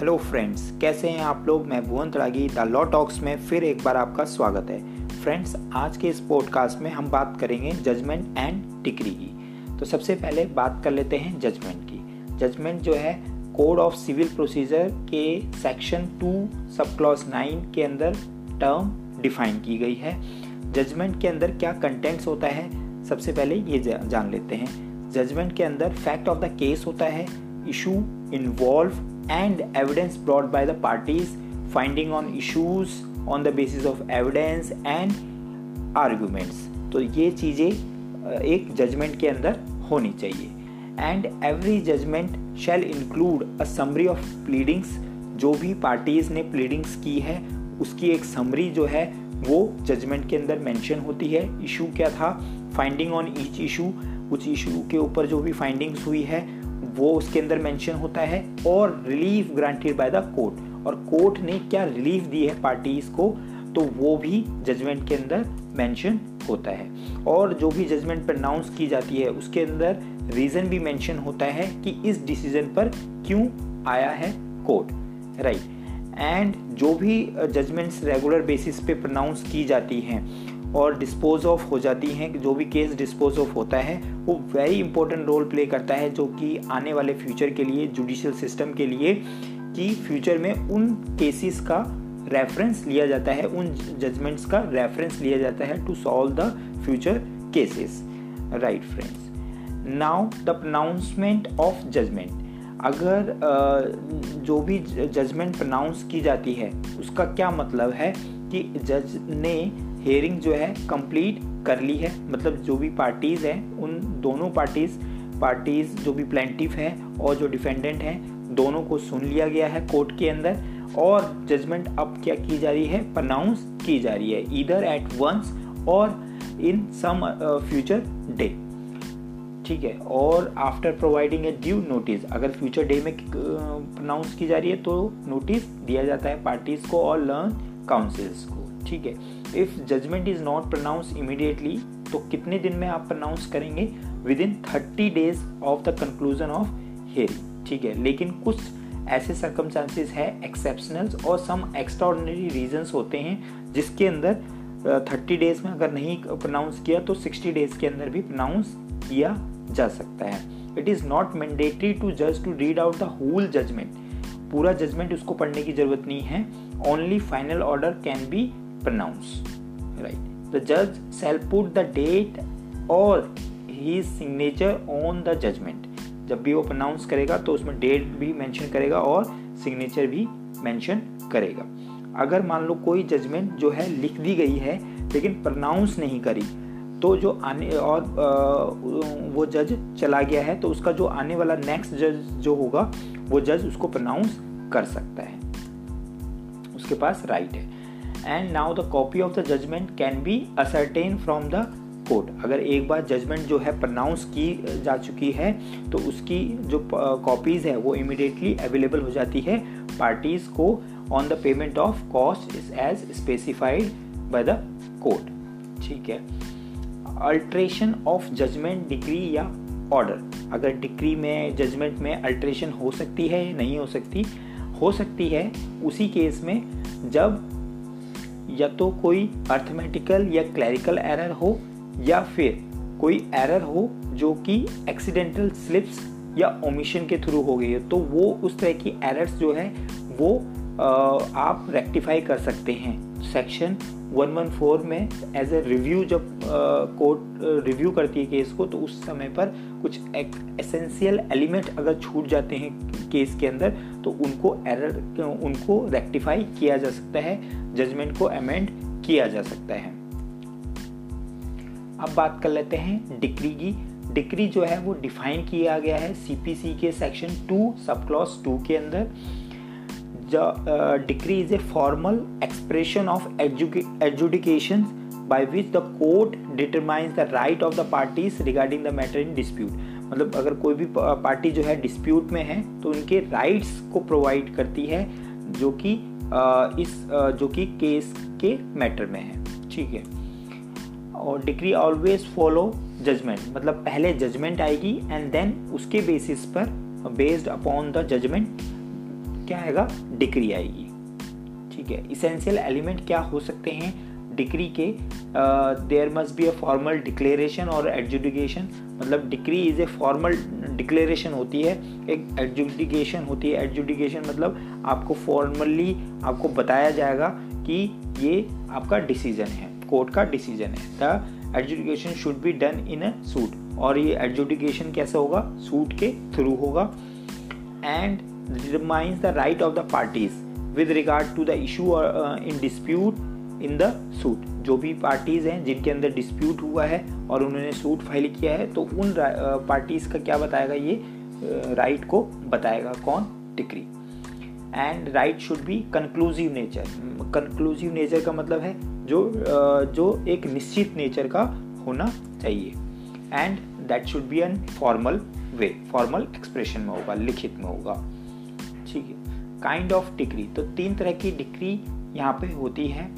Hello friends, कैसे हैं आप लोग? मैं Bhuvan Tadagi the law talks में फिर एक बार आपका स्वागत है। फ्रेंड्स, आज के इस पॉडकास्ट में हम बात करेंगे जजमेंट एंड डिक्री की। तो सबसे पहले बात कर लेते हैं जजमेंट की। जजमेंट जो है, कोड ऑफ़ सिविल प्रोसीजर के section two, sub clause nine के अंदर टर्म डिफाइन की गई है। जजमेंट के अंदर क्या कंटेंट्स होता है? सबसे पहले ये जान लेते हैं। जजमेंट के अंदर फैक्ट ऑफ़ द केस होता है issue involve and evidence brought by the parties, finding on issues on the basis of evidence and arguments. तो ये चीज़ें एक जजमेंट के अंदर होनी चाहिए। And every judgement shall include a summary of pleadings जो भी पार्टीज़ ने प्लीडिंग्स की है, उसकी एक समरी जो है, वो जजमेंट के अंदर मेंशन होती है। इशू क्या था? फाइंडिंग ऑन ईच इशू उस इशू के ऊपर जो भी फाइंडिंग्स हुई है वो उसके अंदर मेंशन होता है और relief granted by the court और कोर्ट ने क्या रिलीफ दी है पार्टीज़ को? तो वो भी जजमेंट के अंदर मेंशन होता है। और जो भी जजमेंट प्रनाउंस की जाती है, उसके अंदर रीज़न भी मेंशन होता है कि इस डिसीज़न पर क्यों आया है कोर्ट राइट एंड जो भी जजमेंट्स रेगुलर बेसिस पे प्रनाउंस की जाती हैं और डिस्पोज ऑफ़ हो जाती हैं, जो भी केस डिस्पोज ऑफ़ होता है, वो वेरी इंपॉर्टेंट रोल प्ले करता है, जो कि आने वाले फ्यूचर के लिए जुडिशल सिस्टम के लिए, कि फ्यूचर में उन केसेस का रेफरेंस लिया जाता है, उन जजमेंट्स का रेफरेंस लिया जाता है to solve the future cases right friends now the pronouncement of judgement अगर जो भी जजमेंट प्रनाउंस की जाती है, उसका क्या मतलब है कि जज ने हेयरिंग जो है कंप्लीट कर ली है। मतलब जो भी पार्टीज़ हैं उन दोनों पार्टीज़ पार्टीज़ जो भी प्लेंटिव है और जो डिफेंडेंट हैं दोनों को सुन लिया गया है कोर्ट के अंदर और जजमेंट अब क्या की जा रही है? प्रनाउंस की जा रही है इधर एट वंस और इन सम फ्यूचर डे ठीक है और after providing a due notice अगर फ्यूचर डे में प्रनाउंस uh, की जा रही है तो नोटिस दिया जाता है पार्टीज़ को और लर्न काउंसिल्स को। ठीक है। If judgement is not pronounce immediately तो कितने दिन में आप प्रोनाउंस करेंगे? Within thirty days of the conclusion of hearing ठीक है। लेकिन कुछ ऐसे सर्कमस्टांसिस है एक्सेप्शनल्स और सम एक्स्ट्रॉर्डनरी रीजंस होते हैं, जिसके अंदर थर्टी डेज़ में अगर नहीं प्रोनाउंस किया तो सिक्सटी डेज़ के अंदर भी प्रोनाउंस किया जा सकता है। It is not mandatory to जज to read out the whole judgement पूरा जजमेंट उसको पढ़ने की ज़रूरत नहीं है। Only final order can be pronounce, right? The judge shall put the date or his signature on the judgment. जब भी वो प्रोनाउंस करेगा तो उसमें डेट भी मेंशन करेगा और सिग्नेचर भी मेंशन करेगा। अगर मान लो कोई जजमेंट जो है लिख दी गई है, लेकिन प्रोनाउंस नहीं करी तो जो आने और वो जज चला गया है तो उसका जो आने वाला नेक्स्ट जज जो होगा, वो जज उसको प्रोनाउंस कर सकता है। उसके पास राइट है। And now the copy of the judgement can be ascertain from the court अगर एक बार जजमेंट जो है प्रनाउंस की जा चुकी है तो उसकी जो कॉपीज़ है, वो इमिडिएटली अवेलेबल हो जाती है। पार्टीज़ को on the payment of cost is as specified by the court ठीक है? अल्ट्रेशन ऑफ़ जजमेंट डिग्री या ऑर्डर अगर डिग्री में जजमेंट में अल्ट्रेशन हो सकती है नहीं हो सकती हो सकती है, उसी केस में जब या तो कोई अर्थमेटिकल या क्लैरिकल एरर हो, या फिर कोई एरर हो जो कि एक्सीडेंटल स्लिप्स या ओमिशन के थ्रू हो गई है तो वो उस तरह की एरर्स जो है, वो आप रेक्टिफाई कर सकते हैं। सेक्शन 114 में एज ए रिव्यू जब कोर्ट रिव्यू करती है केस को तो उस समय पर कुछ एसेंशियल एलिमेंट अगर छूट जाते हैं केस के अंदर तो उनको एरर उनको रेक्टिफाई किया जा सकता है जजमेंट को अमेंड किया जा सकता है। अब बात कर लेते हैं डिक्री की। डिक्री जो है वो डिफाइन किया गया है सीपीसी के section two sub clause two के अंदर। Decree is a formal expression of education by which the court determines the right of the parties regarding the matter in dispute. मतलब अगर कोई भी पार्टी जो है डिस्प्यूट में है तो उनके राइट्स को प्रोवाइड करती है जो कि इस जो कि केस के मैटर में है। ठीक है? और डिग्री ऑलवेज फॉलो जजमेंट मतलब पहले जजमेंट आएगी एंड देन उसके बेसिस पर बेस्ड अपॉन द जजमेंट क्या आएगा? डिक्री आएगी। ठीक है इसेंशियल एलिमेंट क्या हो सकते हैं? डिक्री के there must be a formal declaration और एडजुडिकेशन मतलब decree is a formal declaration होती है, एक एडजुडिकेशन होती है। एडजुडिकेशन मतलब आपको फॉर्मली आपको बताया जाएगा कि ये आपका डिसीज़न है कोर्ट का डिसीज़न है। The adjudication should be done in a suit और ये एडजुडिकेशन कैसे होगा? सूट के थ्रू होगा। And determines the right of the parties with regard to the issue in dispute in the suit जो भी पार्टीज़ हैं जिनके अंदर डिस्प्यूट हुआ है और उन्होंने सूट फ़ाइल किया है तो उन पार्टीज़ uh, का क्या बताएगा ये? राइट uh, को बताएगा कौन? Decree and right should be conclusive nature conclusive nature का मतलब है जो uh, जो एक निश्चित नेचर का होना चाहिए. And that should be an formal way formal expression में होगा लिखित में होगा. ठीक है काइंड ऑफ़ डिग्री तो तीन तरह की डिग्री यहाँ पे होती है।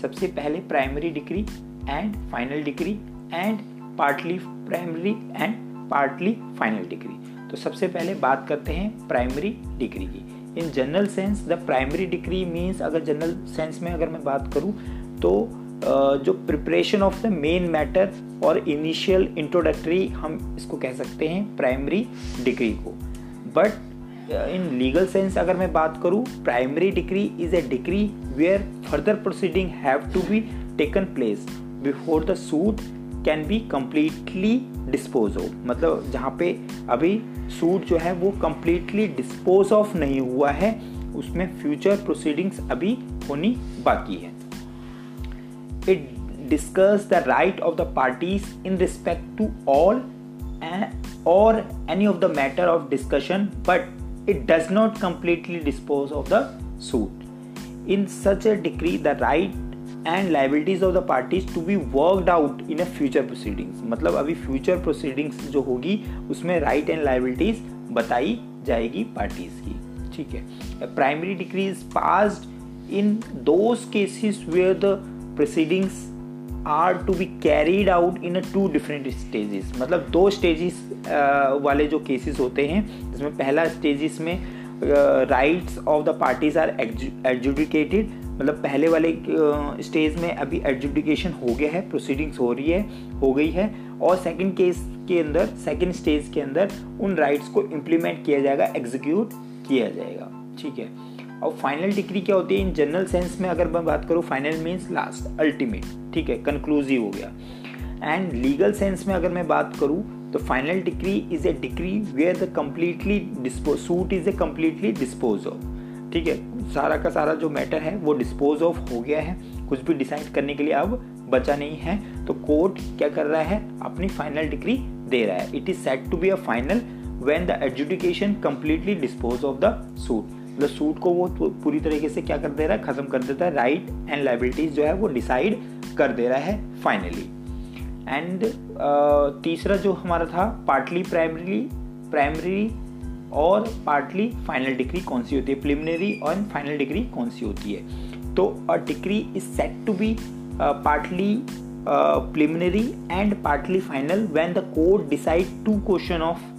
सबसे पहले primary degree and final degree and partly primary and partly final degree तो सबसे पहले बात करते हैं प्राइमरी डिग्री की। In general sense the primary degree means अगर जनरल सेंस में अगर मैं बात करूँ तो जो preparation of the main matter और इनिशियल इंट्रोडक्टरी हम इसको कह सकते हैं प्राइमरी डिग्री को। बट इन लीगल सेंस अगर मैं बात करूँ primary degree is a degree where further proceeding have to be taken place before the suit can be completely dispose of मतलब जहाँ पे अभी सूट जो है वो कम्प्लीटली डिस्पोज ऑफ़ नहीं हुआ है, उसमें फ्यूचर प्रोसीडिंग्स अभी होनी बाकी है। It discuss the right of the parties in respect to all or any of the matter of discussion but it does not completely dispose of the suit. In such a decree, the right and liabilities of the parties to be worked out in a future proceedings. मतलब अभी future proceedings जो होगी उसमें right and liabilities बताई जाएगी parties की ठीक है primary decree is passed in those cases where the proceedings are to be carried out in two different stages मतलब दो स्टेजेस वाले जो केसेस होते हैं, जिसमें पहला स्टेजेस में rights of the parties are adjudicated मतलब पहले वाले स्टेज में अभी एडजुडिकेशन हो गया है प्रोसीडिंग्स हो रही है, हो गई है। और सेकंड केस के अंदर सेकंड स्टेज के अंदर उन राइट्स को इम्प्लीमेंट किया जाएगा एग्जीक्यूट किया जाएगा। ठीक है? और फाइनल डिग्री क्या होती है? इन जनरल सेंस में अगर मैं बात करूँ फाइनल मीन्स लास्ट अल्टीमेट ठीक है? कंक्लूसिव हो गया। एंड लीगल सेंस में अगर मैं बात करूँ तो final degree is a degree where the completely suit is a completely dispose of ठीक है? सारा का सारा जो मैटर है, वो डिस्पोज ऑफ़ हो गया है। कुछ भी डिसाइड करने के लिए अब बचा नहीं है। तो कोर्ट क्या कर रहा है? अपनी फाइनल डिग्री दे रहा है। It is set to be a final when the adjudication completely dispose of the suit suit को वो पूरी तरीके से क्या कर दे रहा है? खत्म कर देता है। राइट एंड लाइबिलिटीज जो है वो डिसाइड कर दे रहा है फाइनली एंड uh, तीसरा जो हमारा था पार्टली प्राइमरी प्राइमरी और पार्टली फाइनल डिग्री कौन सी होती है? प्रिलिमिनरी और फाइनल डिग्री कौन सी होती है? तो a degree is set to be partly preliminary and partly final when the court decide two question of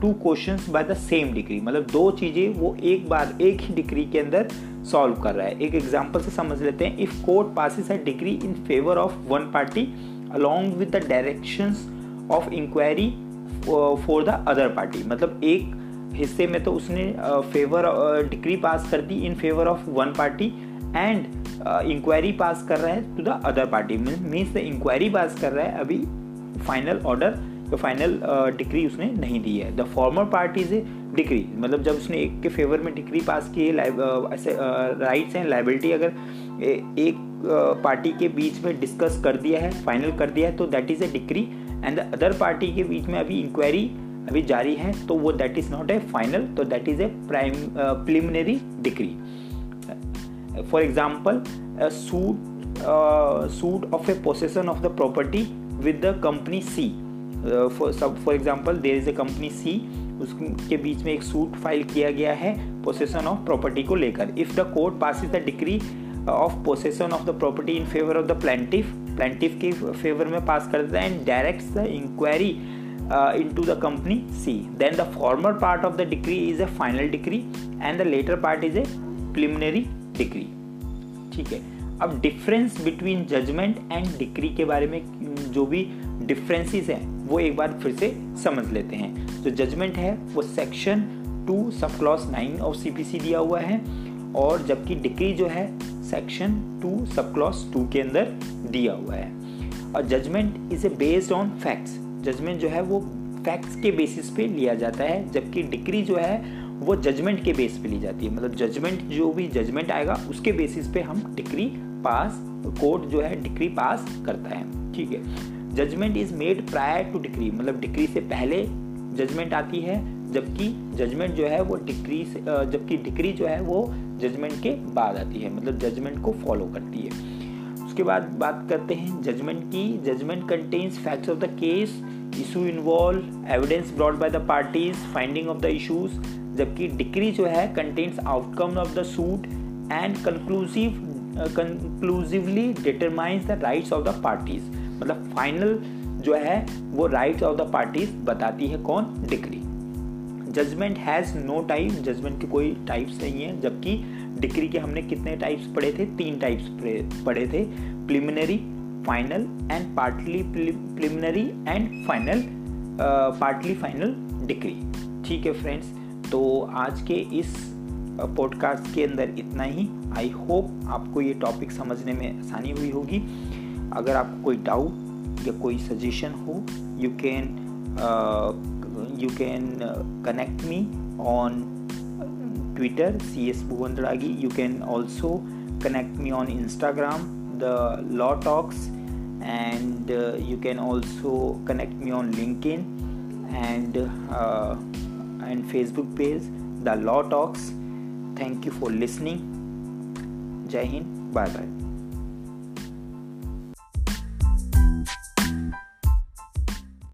two question by the same degree मतलब दो चीज़ें वो एक बार, एक ही डिग्री के अंदर सॉल्व कर रहा है। एक एग्ज़ाम्पल से समझ लेते हैं। If court passes a degree in favour of one party along with the direction of inquiry for the other party मतलब एक हिस्से में तो उसने फेवर डिग्री पास कर दी in favour of one party and inquiry pass कर रहा है to the other party means the inquiry pass कर रहा है, अभी फाइनल ऑर्डर तो फाइनल डिग्री उसने नहीं दी है. The former party is a degree मतलब जब उसने एक के फेवर में डिग्री पास की है ऐसे राइट्स एंड लाइबिलिटी अगर एक पार्टी के बीच में डिस्कस कर दिया है फाइनल कर दिया है तो that is a degree and the other party के बीच में अभी इंक्वायरी अभी जारी है तो वो that is not a final तो that is a prime preliminary degree for example suit suit of a possession of the property with the company C for example there is a company C उसके बीच में एक suit file किया गया है possession of property को लेकर। If the court pass is the degree of possession of the property in favour of the plaintiff plaintiff के फेवर में पास कर देता है and direct the inquiry into the company C then the former part of the degree is a final degree and the latter part is a preliminary degree ठीक है? अब difference between judgement and degree के बारे में, जो भी differences हैं वो एक बार फिर से समझ लेते हैं। जो जजमेंट है, वो section two sub clause nine of CPC दिया हुआ है और जबकि डिक्री जो है section two sub clause two के अंदर दिया हुआ है। और judgement is a based on facts judgement जो है, वो फैक्ट्स के बेसिस पे लिया जाता है, जबकि डिक्री जो है, वो जजमेंट के बेस पे ली जाती है। मतलब जजमेंट जो भी जजमेंट आएगा, उसके बेसिस पे हम डिक्री पास कोर्ट जो है डिक्री पास करता है, ठीक है? Judgement is made prior to decree मतलब डिक्री से पहले जजमेंट आती है, जबकि जजमेंट जो है वो डिक्री से जबकि डिक्री जो है वो जजमेंट के बाद आती है मतलब जजमेंट को फॉलो करती है। उसके बाद बात करते हैं जजमेंट की judgement contains facts of the case issue involve evidence brought by the parties finding of the issues जबकि डिक्री जो है contains outcome of the suit and conclusive conclusively determines the rights of the parties मतलब final जो है, वो rights of the parties बताती है कौन? Decree judgement has no type judgement के कोई टाइप्स नहीं है, जबकि डिग्री के हमने कितने टाइप्स पढ़े थे? तीन टाइप्स पढ़े थे। Preliminary final and partly preliminary and final partly final degree ठीक है फ्रेंड्स तो आज के इस पॉडकास्ट के अंदर इतना ही। आई होप आपको ये टॉपिक समझने में आसानी हुई होगी। अगर आपको कोई डाउट या कोई सजेशन हो you can you can connect me on Twitter C S Bhuvan Ragi you can also connect me on Instagram the law talks and you can also connect me on LinkedIn and and Facebook page the law talks thank you for listening जय Hind bye bye